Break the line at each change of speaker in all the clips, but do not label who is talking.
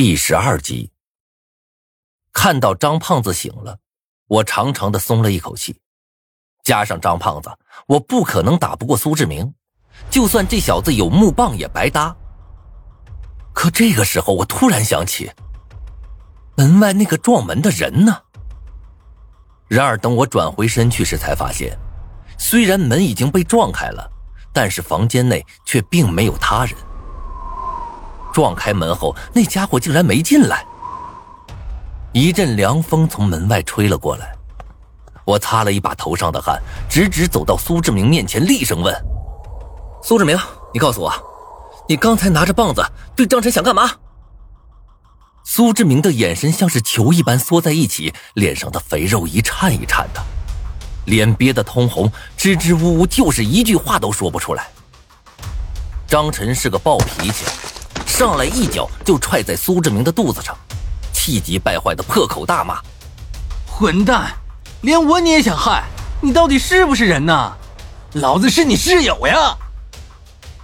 第十二集，看到张胖子醒了，我长长的松了一口气。加上张胖子，我不可能打不过苏志明，就算这小子有木棒也白搭。可这个时候，我突然想起，门外那个撞门的人呢？然而，等我转回身去时，才发现，虽然门已经被撞开了，但是房间内却并没有他人。撞开门后，那家伙竟然没进来。一阵凉风从门外吹了过来，我擦了一把头上的汗，直直走到苏志明面前，厉声问：“苏志明，你告诉我，你刚才拿着棒子对张晨想干嘛？”苏志明的眼神像是球一般缩在一起，脸上的肥肉一颤一颤的，脸憋得通红，支支吾吾，就是一句话都说不出来。张晨是个暴脾气。上来一脚就踹在苏志明的肚子上，气急败坏的破口大骂：“
混蛋，连我你也想害？你到底是不是人呢？老子是你室友呀！”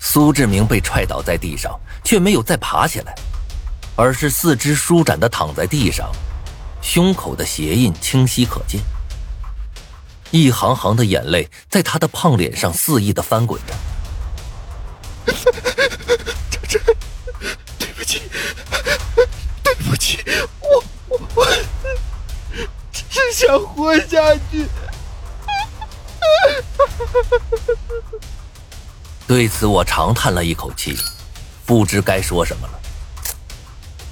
苏志明被踹倒在地上，却没有再爬起来，而是四肢舒展的躺在地上，胸口的鞋印清晰可见，一行行的眼泪在他的胖脸上肆意的翻滚着。
不起，我我我只想活下去。
对此，我长叹了一口气，不知该说什么了。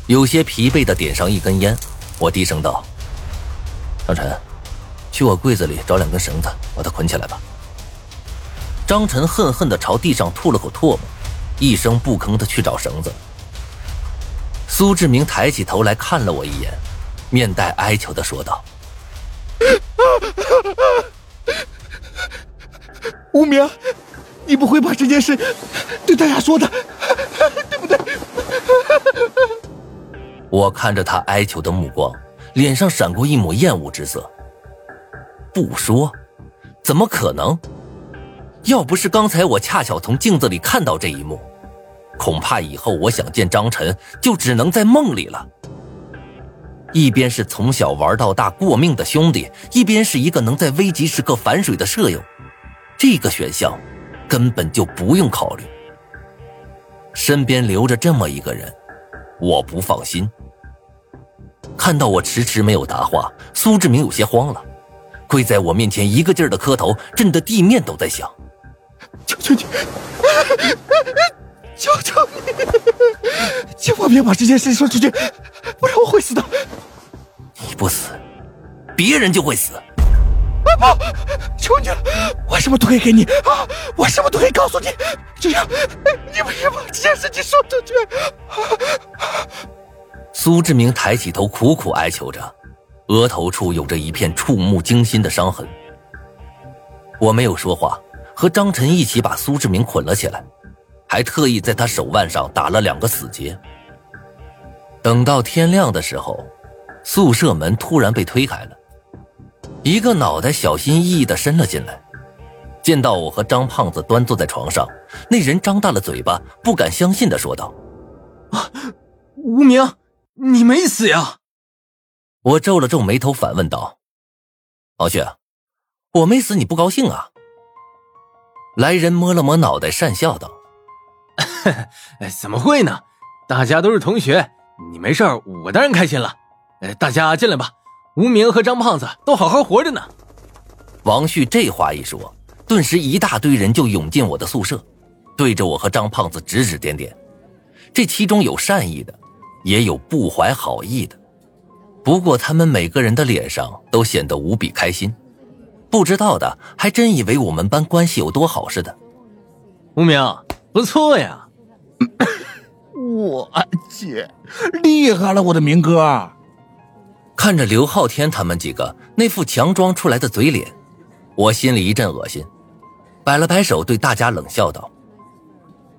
有些疲惫的点上一根烟，我低声道：“张晨，去我柜子里找两根绳子，把他捆起来吧。”张晨恨恨的朝地上吐了口唾沫，一声不吭的去找绳子。苏志明抬起头来看了我一眼，面带哀求的说道。
无名，你不会把这件事对大家说的，对不对？
我看着他哀求的目光，脸上闪过一抹厌恶之色。不说，怎么可能？要不是刚才我恰巧从镜子里看到这一幕，恐怕以后我想见张晨，就只能在梦里了。一边是从小玩到大过命的兄弟，一边是一个能在危急时刻反水的舍友，这个选项根本就不用考虑。身边留着这么一个人，我不放心。看到我迟迟没有答话，苏志明有些慌了，跪在我面前一个劲儿的磕头，震得地面都在响。
求求你，求求你，千万别把这件事说出去，不然我会死的。
你不死，别人就会死。
啊不，求你了，我什么都可以给你啊，我什么都可以告诉你，只要你不要把这件事情说出去。
苏志明抬起头，苦苦哀求着，额头处有着一片触目惊心的伤痕。我没有说话，和张晨一起把苏志明捆了起来，还特意在他手腕上打了两个死结。等到天亮的时候。宿舍门突然被推开了，一个脑袋小心翼翼的伸了进来，见到我和张胖子端坐在床上，那人张大了嘴巴，不敢相信的说道：“
啊，无名，你没死呀？”
我皱了皱眉头，反问道：“老薛，我没死，你不高兴啊？”来人摸了摸脑袋，讪笑道：“
怎么会呢？大家都是同学，你没事我当然开心了。”大家进来吧，无名和张胖子都好好活着呢。
王旭这话一说，顿时一大堆人就涌进我的宿舍，对着我和张胖子指指点点。这其中有善意的，也有不怀好意的。不过他们每个人的脸上都显得无比开心，不知道的还真以为我们班关系有多好似的。
无名，不错呀，
我去，厉害了，我的明哥。
看着刘昊天他们几个那副强装出来的嘴脸，我心里一阵恶心，摆了摆手，对大家冷笑道：“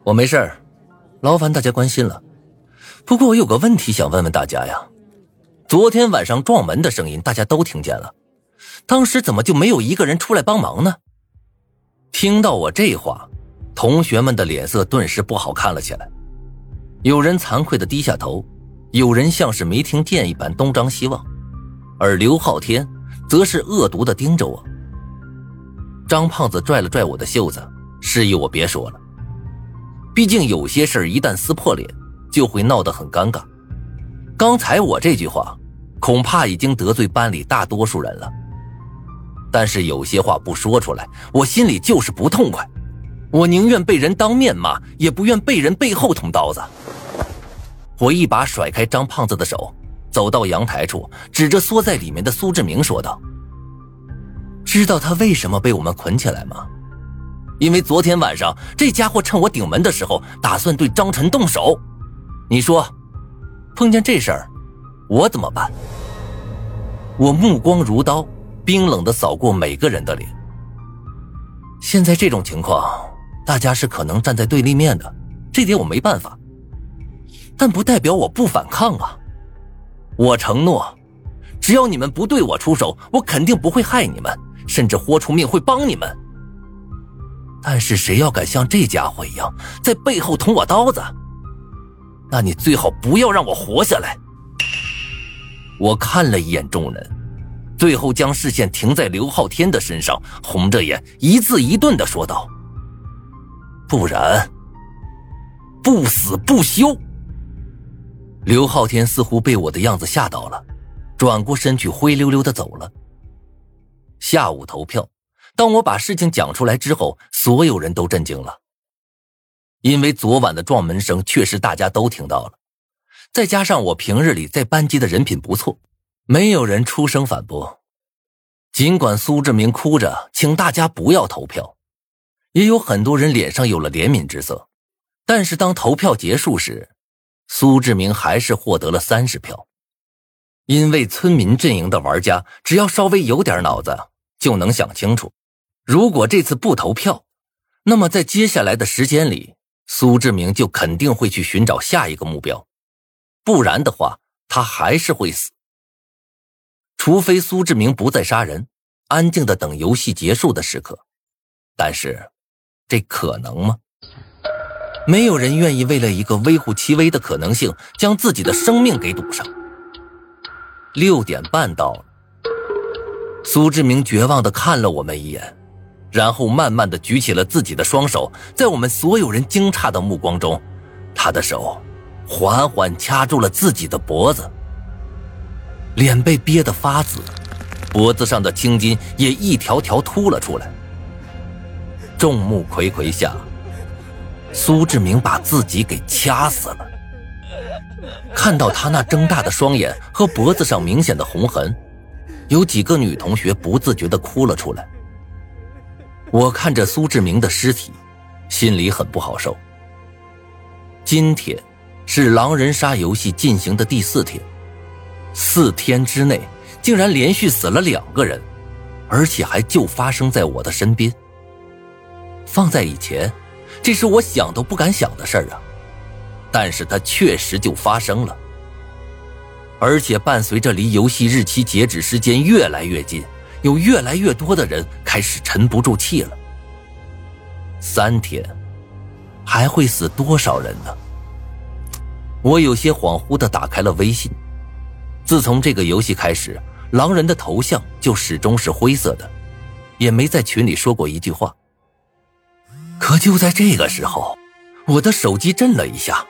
我没事儿，劳烦大家关心了。不过我有个问题想问问大家呀，昨天晚上撞门的声音大家都听见了，当时怎么就没有一个人出来帮忙呢？”听到我这话，同学们的脸色顿时不好看了起来，有人惭愧的低下头。有人像是没听见一般东张西望，而刘昊天则是恶毒的盯着我。张胖子拽了拽我的袖子，示意我别说了。毕竟有些事一旦撕破脸，就会闹得很尴尬。刚才我这句话，恐怕已经得罪班里大多数人了。但是有些话不说出来，我心里就是不痛快。我宁愿被人当面骂，也不愿被人背后捅刀子。我一把甩开张胖子的手，走到阳台处，指着缩在里面的苏志明说道：“知道他为什么被我们捆起来吗？因为昨天晚上这家伙趁我顶门的时候，打算对张晨动手。你说，碰见这事儿，我怎么办？”我目光如刀，冰冷的扫过每个人的脸。现在这种情况，大家是可能站在对立面的，这点我没办法。但不代表我不反抗啊！我承诺，只要你们不对我出手，我肯定不会害你们，甚至豁出命会帮你们。但是谁要敢像这家伙一样在背后捅我刀子，那你最好不要让我活下来。我看了一眼众人，最后将视线停在刘昊天的身上，红着眼一字一顿的说道：“不然，不死不休。”刘昊天似乎被我的样子吓到了，转过身去灰溜溜的走了。下午投票，当我把事情讲出来之后，所有人都震惊了，因为昨晚的撞门声确实大家都听到了，再加上我平日里在班级的人品不错，没有人出声反驳。尽管苏志明哭着请大家不要投票，也有很多人脸上有了怜悯之色，但是当投票结束时，苏志明还是获得了三十票，因为村民阵营的玩家只要稍微有点脑子，就能想清楚，如果这次不投票，那么在接下来的时间里，苏志明就肯定会去寻找下一个目标，不然的话，他还是会死。除非苏志明不再杀人，安静的等游戏结束的时刻，但是，这可能吗？没有人愿意为了一个微乎其微的可能性，将自己的生命给赌上。六点半到了，苏志明绝望的看了我们一眼，然后慢慢的举起了自己的双手，在我们所有人惊诧的目光中，他的手缓缓掐住了自己的脖子，脸被憋得发紫，脖子上的青筋也一条条凸了出来。众目睽睽下。苏志明把自己给掐死了。看到他那睁大的双眼和脖子上明显的红痕，有几个女同学不自觉的哭了出来。我看着苏志明的尸体，心里很不好受。今天是狼人杀游戏进行的第四天，四天之内竟然连续死了两个人，而且还就发生在我的身边。放在以前。这是我想都不敢想的事儿啊，但是它确实就发生了，而且伴随着离游戏日期截止时间越来越近，有越来越多的人开始沉不住气了。三天，还会死多少人呢？我有些恍惚的打开了微信，自从这个游戏开始，狼人的头像就始终是灰色的，也没在群里说过一句话。可就在这个时候，我的手机震了一下，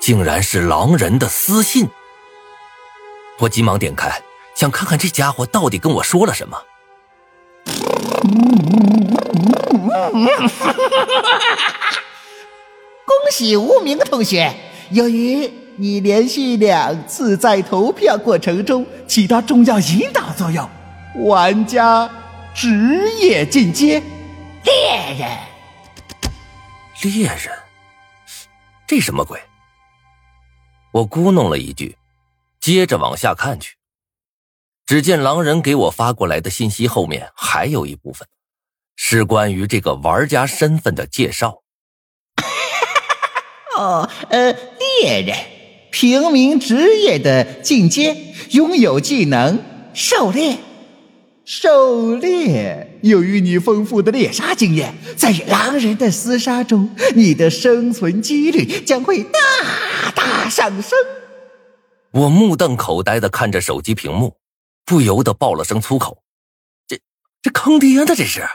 竟然是狼人的私信。我急忙点开，想看看这家伙到底跟我说了什么。
恭喜无名同学，由于你连续两次在投票过程中起到重要引导作用，玩家职业进阶猎人。
猎人，这什么鬼？我咕哝了一句，接着往下看去，只见狼人给我发过来的信息后面还有一部分，是关于这个玩家身份的介绍。
哦，呃，猎人，平民职业的进阶，拥有技能狩猎。狩猎，由于你丰富的猎杀经验，在狼人的厮杀中，你的生存几率将会大大上升。
我目瞪口呆的看着手机屏幕，不由得爆了声粗口：“这这坑爹的！这是！”